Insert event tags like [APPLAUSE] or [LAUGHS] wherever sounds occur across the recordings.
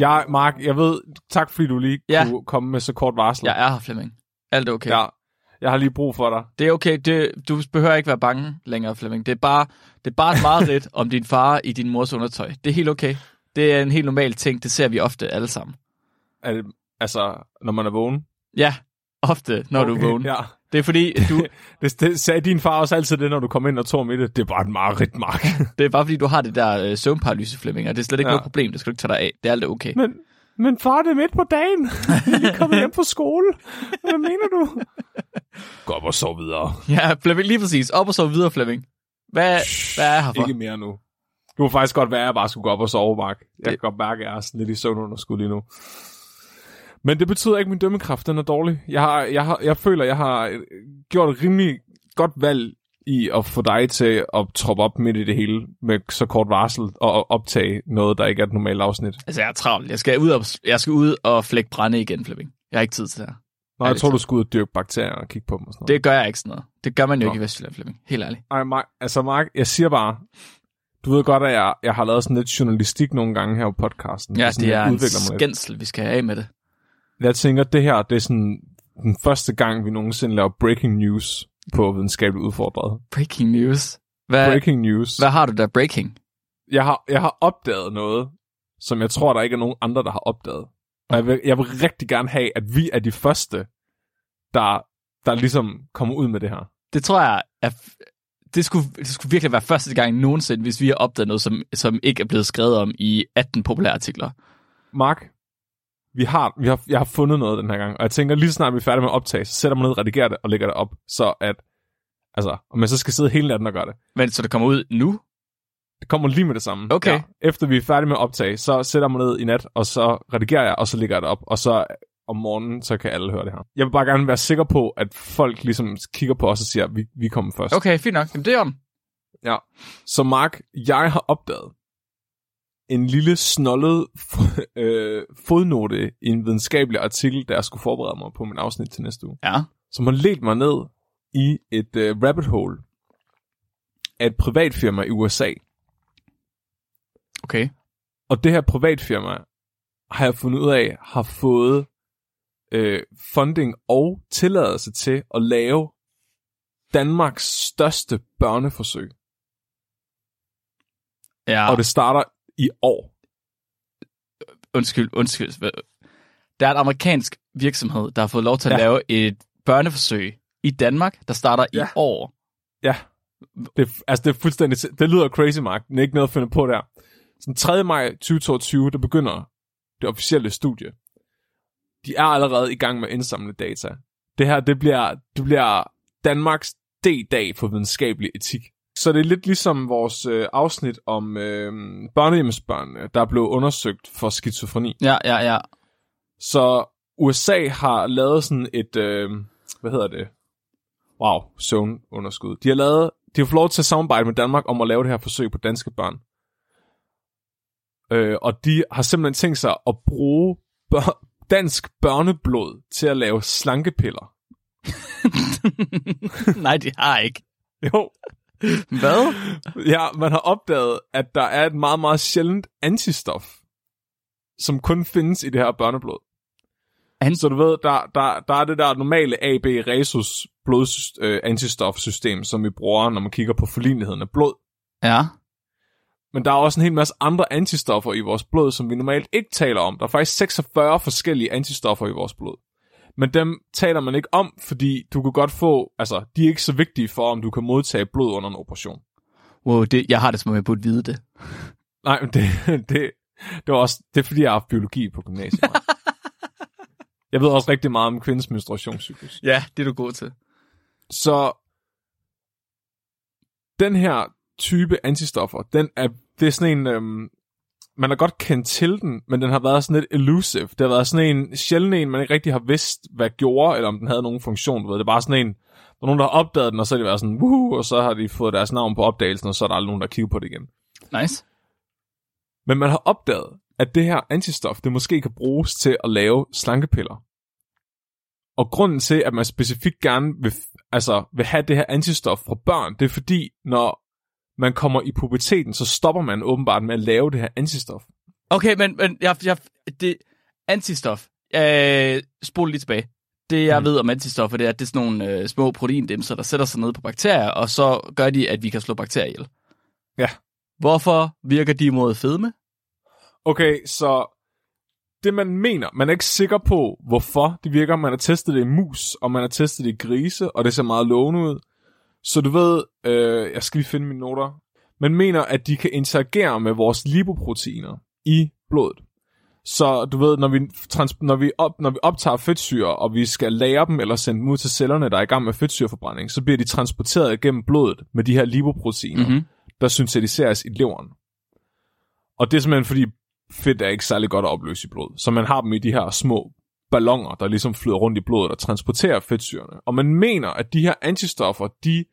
Jeg, Mark, jeg ved, tak fordi du lige Ja. kunne komme med så kort varsel. Jeg er her, Flemming. Alt er okay. ja. Jeg har lige brug for dig. Det er okay. Det, du behøver ikke være bange længere, Flemming. Det er bare, det er bare et mareridt om din far i din mors undertøj. Det er helt okay. Det er en helt normal ting. Det ser vi ofte alle sammen. Det, altså, når man er vågen. Ja, ofte, når okay, du er vågen. Ja. Det er fordi, du, [LAUGHS] Det, det, sagde din far også altid det, når du kom ind og tog med det. Det er bare et mareridt, Mark. det er bare fordi, du har det der øh, søvnparalyse, Flemming, og det er slet ikke Ja. noget problem. Det skal du ikke tage dig af. Det er alt okay. Men, men far, det er midt på dagen. Jeg er lige kommet hjem på skole. Hvad mener du? [LAUGHS] Gå op og sov videre. Ja, Flemming, lige præcis. Op og sove videre, Flemming. Hvad, hvad er jeg her for? Ikke mere nu. Du kunne faktisk godt være, at jeg bare skulle gå op og sove, Mark. Jeg kan godt mærke, at jeg er sådan lidt i søvnunderskud lige nu. Men det betyder ikke, at min dømmekraft den er dårlig. Jeg, har, jeg, har, jeg føler, jeg har øh, gjort et rimelig godt valg i at få dig til at troppe op midt i det hele med så kort varsel og optage noget, der ikke er et normalt afsnit. Altså, jeg er travlt. Jeg skal ud og, jeg skal ud og flække brænde igen, Flemming. Jeg har ikke tid til det her. Nå, jeg tror, du skulle ud og dyrke bakterier og kigge på dem og sådan noget. Det gør jeg ikke sådan noget. Det gør man jo Nå. ikke i Vestjylland, Flemming. Helt ærligt. Ej, Mark, altså Mark, jeg siger bare, du ved godt, at jeg, jeg har lavet sådan lidt journalistik nogle gange her på podcasten. Ja, det er en udvikler mig lidt. skændsel, vi skal have af med det. Jeg tænker, at det her, det er sådan den første gang, vi nogensinde laver breaking news på videnskabeligt udfordret. Breaking news. Hvad, Breaking news. hvad har du der breaking? Jeg har, jeg har opdaget noget, som jeg tror, der ikke er nogen andre, der har opdaget. Og jeg vil, jeg vil rigtig gerne have, at vi er de første, der, der ligesom kommer ud med det her. Det tror jeg, er, det, skulle, det skulle virkelig være første gang nogensinde, hvis vi har opdaget noget, som, som ikke er blevet skrevet om i 18 populære artikler. Mark, vi har, vi har, jeg har fundet noget den her gang, og jeg tænker, lige så snart vi er færdige med at optage, så sætter man ned, redigerer det og lægger det op, så at, altså, om man så skal sidde hele natten og gøre det. Men så det kommer ud nu? Det kommer lige med det samme. Okay. Ja. Efter vi er færdige med at optage, så sætter man ned i nat, og så redigerer jeg, og så lægger jeg det op, og så om morgenen, så kan alle høre det her. Jeg vil bare gerne være sikker på, at folk ligesom kigger på os og siger, at vi, vi kommer først. Okay, fint nok. Jamen, det er om. Ja. Så Mark, jeg har opdaget en lille snollet [LAUGHS] øh, fodnote i en videnskabelig artikel, der jeg skulle forberede mig på min afsnit til næste uge, Ja. som har ledt mig ned i et øh, rabbit hole af et privatfirma i USA. Okay. Og det her privatfirma, har jeg fundet ud af, har fået øh, funding og tilladelse til at lave Danmarks største børneforsøg. Ja, Og det starter i år. undskyld, undskyld. Der er en amerikansk virksomhed, der har fået lov til at Ja. lave et børneforsøg i Danmark, der starter Ja. i år. Ja, det, altså det er fuldstændig, det lyder crazy, Mark. Det er ikke noget at finde på der. Så den 3. maj 2022, der begynder det officielle studie. De er allerede i gang med at indsamle data. Det her, det bliver, det bliver Danmarks D-dag for videnskabelig etik. Så det er lidt ligesom vores øh, afsnit om øh, børnehjemmesbørn, der blev undersøgt for skizofreni. Ja, ja, ja. Så USA har lavet sådan et, øh, hvad hedder det? Wow, søvnunderskud. De har lavet, de har fået lov til at samarbejde med Danmark om at lave det her forsøg på danske børn. Øh, og de har simpelthen tænkt sig at bruge bør- dansk børneblod til at lave slankepiller. [LAUGHS] Nej, de har ikke. Jo. [LAUGHS] Hvad? Ja, man har opdaget, at der er et meget, meget sjældent antistof, som kun findes i det her børneblod. Han- Så du ved, der, der, der er det der normale AB resus blod øh, antistofsystem, som vi bruger, når man kigger på forligneligheden af blod. Ja. Men der er også en hel masse andre antistoffer i vores blod, som vi normalt ikke taler om. Der er faktisk 46 forskellige antistoffer i vores blod. Men dem taler man ikke om, fordi du kan godt få, altså, de er ikke så vigtige for, om du kan modtage blod under en operation. Wow, det, jeg har det som om, jeg burde vide det. Nej, men det, [LAUGHS] det, det, var også, det er fordi, jeg har haft biologi på gymnasiet. [LAUGHS] Jeg ved også rigtig meget om kvindens menstruationscyklus. Ja, det er du god til. Så den her type antistoffer, den er, det er sådan en, øhm, man har godt kendt til den, men den har været sådan lidt elusive. Det har været sådan en sjældent en, man ikke rigtig har vidst, hvad gjorde, eller om den havde nogen funktion. Du ved. Det er bare sådan en, der er nogen, der har opdaget den, og så har de været sådan, Woohoo, og så har de fået deres navn på opdagelsen, og så er der aldrig nogen, der kigger på det igen. Nice. Men man har opdaget, at det her antistof, det måske kan bruges til at lave slankepiller. Og grunden til, at man specifikt gerne vil, altså, vil have det her antistof fra børn, det er fordi, når man kommer i puberteten, så stopper man åbenbart med at lave det her antistof. Okay, men, men jeg, jeg, det, antistof. Øh, spol lige tilbage. Det, jeg Mm. ved om antistoffer, det er, at det er sådan nogle øh, små proteindimser, der sætter sig ned på bakterier, og så gør de, at vi kan slå bakterier ihjel. Ja. Hvorfor virker de mod fedme? Okay, så det man mener, man er ikke sikker på, hvorfor det virker. Man har testet det i mus, og man har testet det i grise, og det ser meget lovende ud. Så du ved, øh, jeg skal lige finde mine noter. Man mener, at de kan interagere med vores lipoproteiner i blodet. Så du ved, når vi, trans- når vi, op, når vi optager fedtsyre, og vi skal lagre dem eller sende dem ud til cellerne, der er i gang med fedtsyreforbrænding, så bliver de transporteret igennem blodet med de her lipoproteiner, Mhm. der syntetiseres i leveren. Og det er simpelthen fordi fedt er ikke særlig godt at opløse i blod. Så man har dem i de her små ballonger, der ligesom flyder rundt i blodet og transporterer fedtsyrene. Og man mener, at de her antistoffer, de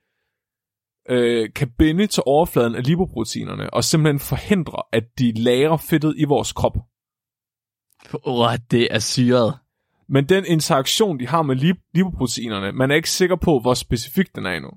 øh, kan binde til overfladen af lipoproteinerne og simpelthen forhindre, at de lagrer fedtet i vores krop. Åh, det er syret. Men den interaktion, de har med lip- lipoproteinerne, man er ikke sikker på, hvor specifik den er endnu.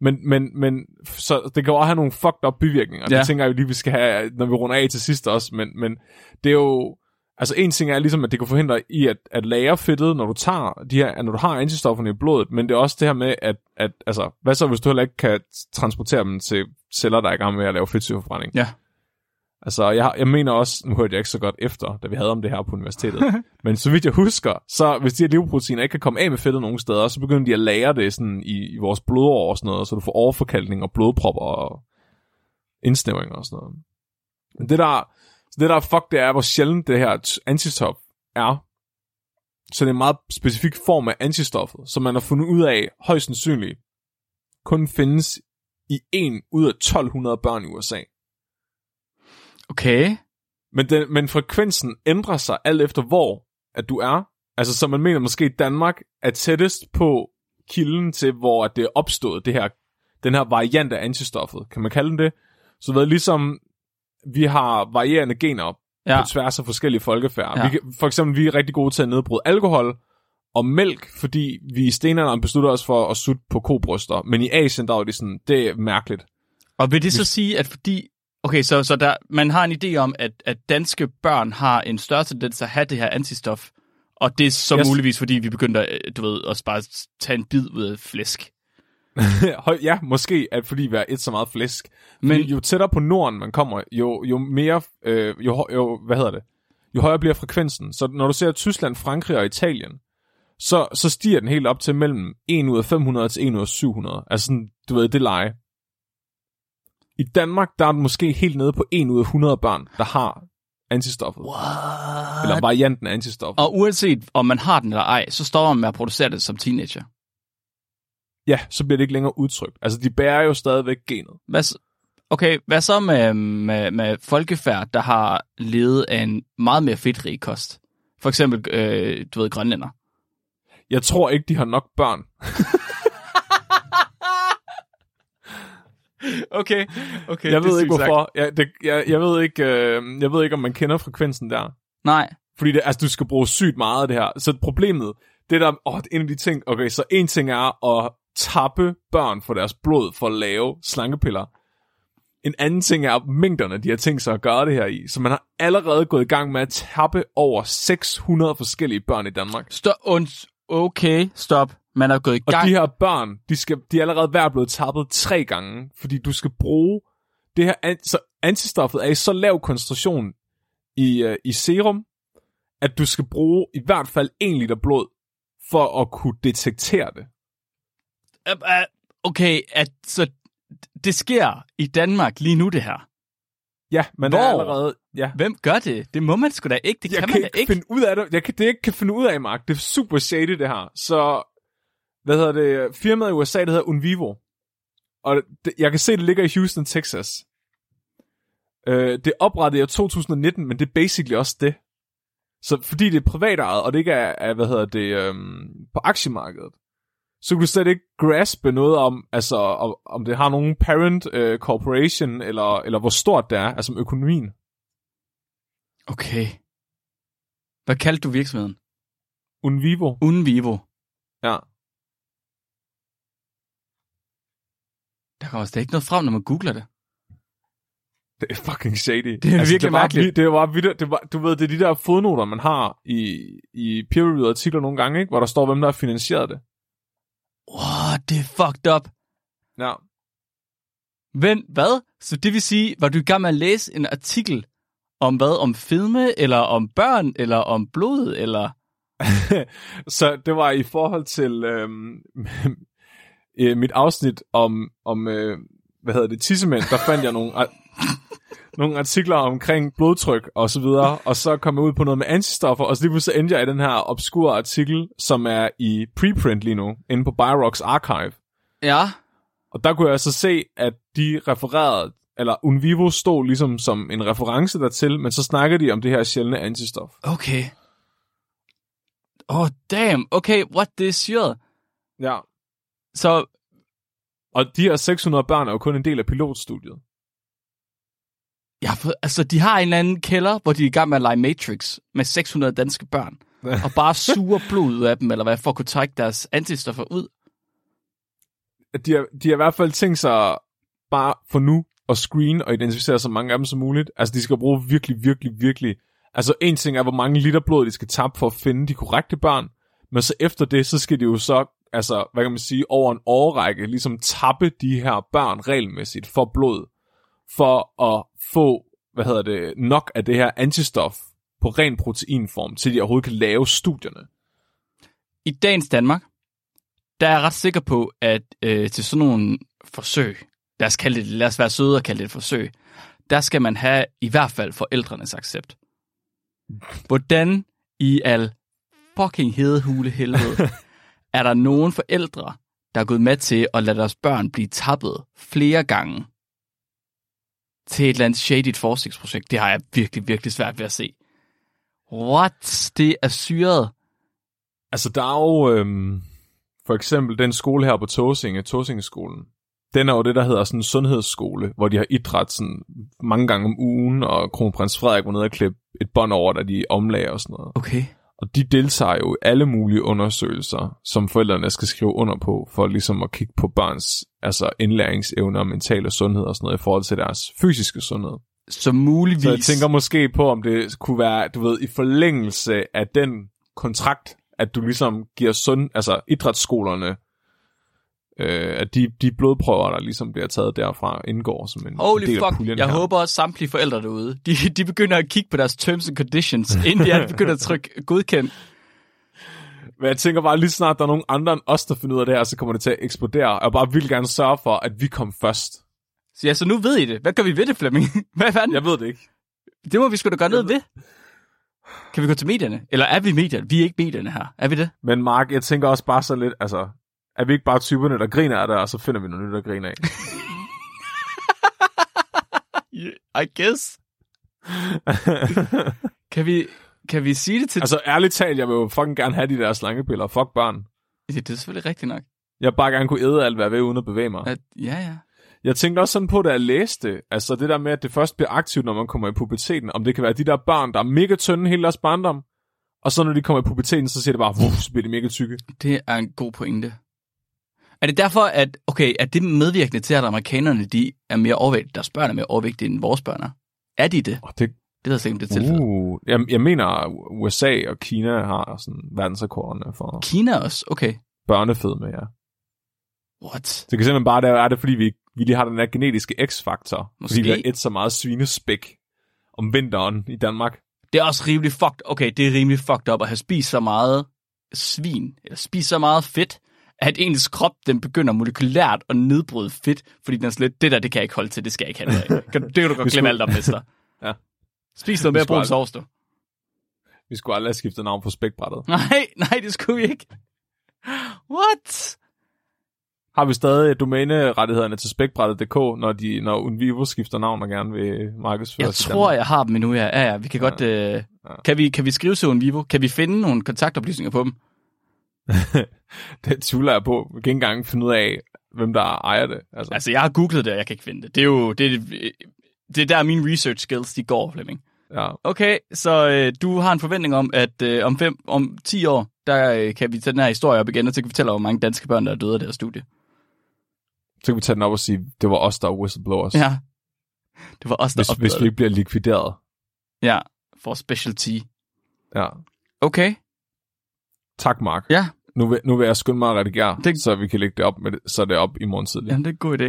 Men, men, men så det kan jo også have nogle fucked up bivirkninger. Ja. Det tænker jeg jo lige, vi skal have, når vi runder af til sidst også. Men, men det er jo... Altså en ting er ligesom, at det kan forhindre i at, at lagre fedtet, når du tager de her, når du har antistofferne i blodet, men det er også det her med, at, at altså, hvad så hvis du heller ikke kan transportere dem til celler, der er i gang med at lave fedtsyreforbrænding? Ja. Altså, jeg, jeg mener også, nu hørte jeg ikke så godt efter, da vi havde om det her på universitetet, [LAUGHS] men så vidt jeg husker, så hvis de her lipoproteiner ikke kan komme af med fedtet nogen steder, så begynder de at lagre det sådan i, i vores blodår og sådan noget, så du får overforkalkning og blodpropper og indsnævringer og sådan noget. Men det der, det der er fuck, det er, hvor sjældent det her antistof er. Så det er en meget specifik form af antistoffet, som man har fundet ud af, højst sandsynligt, kun findes i en ud af 1200 børn i USA. Okay. Men, den, men frekvensen ændrer sig alt efter, hvor at du er. Altså, så man mener måske, at Danmark er tættest på kilden til, hvor at det er opstået, det her, den her variant af antistoffet. Kan man kalde den det? Så hvad ligesom vi har varierende gener ja. På tværs af forskellige folkefærd. Ja. Vi, kan- for eksempel, vi er rigtig gode til at nedbryde alkohol og mælk, fordi vi i stenalderen beslutter os for at sutte på kobryster. Men i Asien, der er det sådan, det er mærkeligt. Og vil det så sige, at fordi... Okay, så, så der, man har en idé om, at, at danske børn har en større tendens at have det her antistof, og det er så Yes. muligvis, fordi vi begynder, øh, du ved, at bare tage en bid ud af flæsk. [LAUGHS] Ja, måske, at fordi vi har et så meget flæsk. Men Men- jo tættere på Norden man kommer, jo, jo mere, øh, jo, jo, hvad hedder det, jo højere bliver frekvensen. Så når du ser Tyskland, Frankrig og Italien, så, så stiger den helt op til mellem 1 ud af 500 til 1 ud af 700. Altså sådan, du ved, det leje. I Danmark, der er den måske helt nede på 1 ud af 100 børn, der har antistoffet. What? Eller varianten af antistoffet. Og uanset om man har den eller ej, så står man med at producere det som teenager. Ja, så bliver det ikke længere udtrykt. Altså, de bærer jo stadigvæk genet. Hvad, okay, hvad så med, med, med folkefærd, der har levet af en meget mere fedtrig kost? For eksempel, øh, du ved, grønlænder. Jeg tror ikke, de har nok børn. [LAUGHS] Okay, okay. jeg ved ikke hvorfor. Jeg, det, jeg, jeg, ved ikke, øh, jeg ved ikke, om man kender frekvensen der. Nej, Fordi det, altså, du skal bruge sygt meget af det her. Så problemet, det der, åh, en af de ting, okay, så en ting er at tappe børn for deres blod for at lave slankepiller. En anden ting er mængderne, de har tænkt sig at gøre det her i. Så man har allerede gået i gang med at tappe over 600 forskellige børn i Danmark. stop. Okay, stop. Man er gået i Og gang. de her børn, de, skal, de er allerede hver blevet tappet tre gange, fordi du skal bruge det her, an- så antistoffet er i så lav koncentration i, øh, i serum, at du skal bruge i hvert fald 1 liter blod, for at kunne detektere det. Okay, at, så det sker i Danmark lige nu, det her. Ja, men Hvor? er allerede... Ja. Hvem gør det? Det må man sgu da ikke. Det Jeg kan, kan, man da ikke ikke. finde ud af det. Jeg kan, det jeg ikke kan finde ud af, Mark. Det er super shady, det her. Så, hvad hedder det? Firmaet i USA, det hedder Unvivo. Og det, jeg kan se, det ligger i Houston, Texas. Øh, det er oprettet i år 2019, men det er basically også det. Så fordi det er privat ejet, og det ikke er, er hvad hedder det, øhm, på aktiemarkedet, så kan du slet ikke graspe noget om, altså, om, om det har nogen parent øh, corporation, eller, eller hvor stort det er, altså om økonomien. Okay. Hvad kaldte du virksomheden? Unvivo. Unvivo. Ja. Der kommer slet ikke noget frem, når man googler det. Det er fucking shady. Det er virkelig det var, mærkeligt. Det var, vildt- det var, du ved, det er de der fodnoter, man har i, i peer-reviewed artikler nogle gange, ikke? hvor der står, hvem der har finansieret det. Det er fucked up. Ja. Men hvad? Så det vil sige, var du i gang med at læse en artikel om hvad? Om filme, eller om børn, eller om blod, eller... [LAUGHS] Så det var i forhold til øhm, [LAUGHS] øh, mit afsnit om, om øh, hvad hedder det, tissemænd, der fandt jeg nogle, [LAUGHS] nogle artikler omkring blodtryk og så videre, og så kom jeg ud på noget med antistoffer, og så lige pludselig endte jeg i den her obskure artikel, som er i preprint lige nu, inde på Biorox Archive. Ja. Og der kunne jeg så se, at de refererede, eller Unvivo stod ligesom som en reference dertil, men så snakker de om det her sjældne antistof. Okay. Oh, damn. Okay, what? Er syret. Ja. Så, Og de her 600 børn er jo kun en del af pilotstudiet. Ja, for, altså, de har en eller anden kælder, hvor de er i gang med at lege Matrix med 600 danske børn, [LAUGHS] og bare suger blod ud af dem, eller hvad, for at kunne trække deres antistoffer ud. de har, de har i hvert fald tænkt sig bare for nu at screen og identificere så mange af dem som muligt. Altså, de skal bruge virkelig, virkelig, virkelig... Altså, en ting er, hvor mange liter blod de skal tabe for at finde de korrekte børn, men så efter det, så skal de jo så, altså, hvad kan man sige, over en årrække, ligesom tappe de her børn regelmæssigt for blod, for at få, hvad hedder det, nok af det her antistof på ren proteinform, til de overhovedet kan lave studierne. I dagens Danmark, der er jeg ret sikker på, at øh, til sådan nogle forsøg, lad os, kalde det, lad os være søde og kalde det et forsøg, der skal man have i hvert fald forældrenes accept. Hvordan i al fucking hedehule helvede [LAUGHS] er der nogen forældre, der er gået med til at lade deres børn blive tappet flere gange til et eller andet shady forskningsprojekt? Det har jeg virkelig, virkelig svært ved at se. What? Det er syret. Altså, der er jo øhm, for eksempel den skole her på Tåsinge, Tåsingeskolen. Den er jo det, der hedder sådan en sundhedsskole, hvor de har idræt sådan mange gange om ugen, og kronprins Frederik var nede og klippe et bånd over, da de omlagde og sådan noget. Okay. Og de deltager jo i alle mulige undersøgelser, som forældrene skal skrive under på, for ligesom at kigge på børns altså indlæringsevne og mentale sundhed og sådan noget i forhold til deres fysiske sundhed. Så muligvis... Så jeg tænker måske på, om det kunne være, du ved, i forlængelse af den kontrakt, at du ligesom giver sund, altså idrætsskolerne, øh, at de, de blodprøver, der ligesom bliver taget derfra, indgår som en Holy del af fuck, puljen jeg her. håber også samtlige forældre derude, de, de begynder at kigge på deres terms and conditions, inden de er begynder at trykke godkendt. Men jeg tænker bare, lige snart der er nogen andre end os, der finder ud af det her, så kommer det til at eksplodere. Og jeg bare vil gerne sørge for, at vi kom først. Så ja, så nu ved I det. Hvad gør vi ved det, Flemming? [LAUGHS] Hvad fanden? Jeg ved det ikke. Det må vi sgu da gøre noget ved. Kan vi gå til medierne? Eller er vi medierne? Vi er ikke medierne her. Er vi det? Men Mark, jeg tænker også bare så lidt, altså, er vi ikke bare typerne, der griner af det, og så finder vi noget nyt at grine af? [LAUGHS] I guess. [LAUGHS] Kan vi, kan vi sige det til... altså, ærligt talt, jeg vil jo fucking gerne have de der slangepiller. Fuck børn. Ja, det er selvfølgelig rigtigt nok. Jeg bare gerne kunne æde alt, hvad jeg vil, uden at bevæge mig. At, ja, ja. Jeg tænkte også sådan på, da jeg læste altså det der med, at det først bliver aktivt, når man kommer i puberteten, om det kan være de der børn, der er mega tynde hele deres barndom, og så når de kommer i puberteten, så siger det bare, så bliver de mega tykke. Det er en god pointe. Er det derfor, at, okay, er det medvirkende til, at amerikanerne, de er mere overvægtige, deres børn er mere overvægtige, end vores børn er? Er de det? Og det, Det ved jeg ikke, om det er tilfældet. uh, jeg, jeg mener, USA og Kina har sådan verdensrekorderne for Kina også? Okay. børnefødme, ja. What? Så det kan simpelthen bare det er det, fordi vi, vi lige har den der genetiske x-faktor. Måske. Fordi vi har et så meget svinespæk om vinteren i Danmark. Det er også rimelig fucked. Okay, det er rimelig fucked up at have spist så meget svin, eller spist så meget fedt, at ens krop, den begynder molekylært at nedbryde fedt, fordi den er sådan lidt, det der, det kan jeg ikke holde til, det skal jeg ikke have Det kan du godt glemme alt om, mester. [LAUGHS] Ja. Spis noget mere brun sovs, du. Vi skulle aldrig have skiftet navn på spækbrættet. Nej, nej, det skulle vi ikke. What? Har vi stadig domænerettighederne til spækbrættet.dk, når, de, når Unvivo skifter navn og gerne vil markedsføre Jeg tror, jeg har dem endnu, ja. Ja, ja, vi kan godt... Øh... Kan, vi, kan vi skrive til Vivo? Kan vi finde nogle kontaktoplysninger på dem? [LAUGHS] Det tvivler jeg på. Vi kan ikke engang finde ud af, hvem der ejer det. Altså, Altså, jeg har googlet det, og jeg kan ikke finde det. Det er jo... Det det er der, mine research skills, de går, Flemming. ja. Okay, så øh, du har en forventning om, at øh, om, fem, om 10 år, der øh, kan vi tage den her historie op igen, og så kan vi fortælle, hvor mange danske børn, der er døde af det her studie. Så kan vi tage den op og sige, det var os, der var whistleblowers. Ja. Det var os, der hvis, hvis vi ikke bliver likvideret. Ja, for specialty. Ja. Okay. Tak, Mark. Ja. Nu vil, nu vil jeg skynde mig at redigere, Det- så vi kan lægge det op, med det, så det er op i morgen tidlig. Jamen, det er en god idé.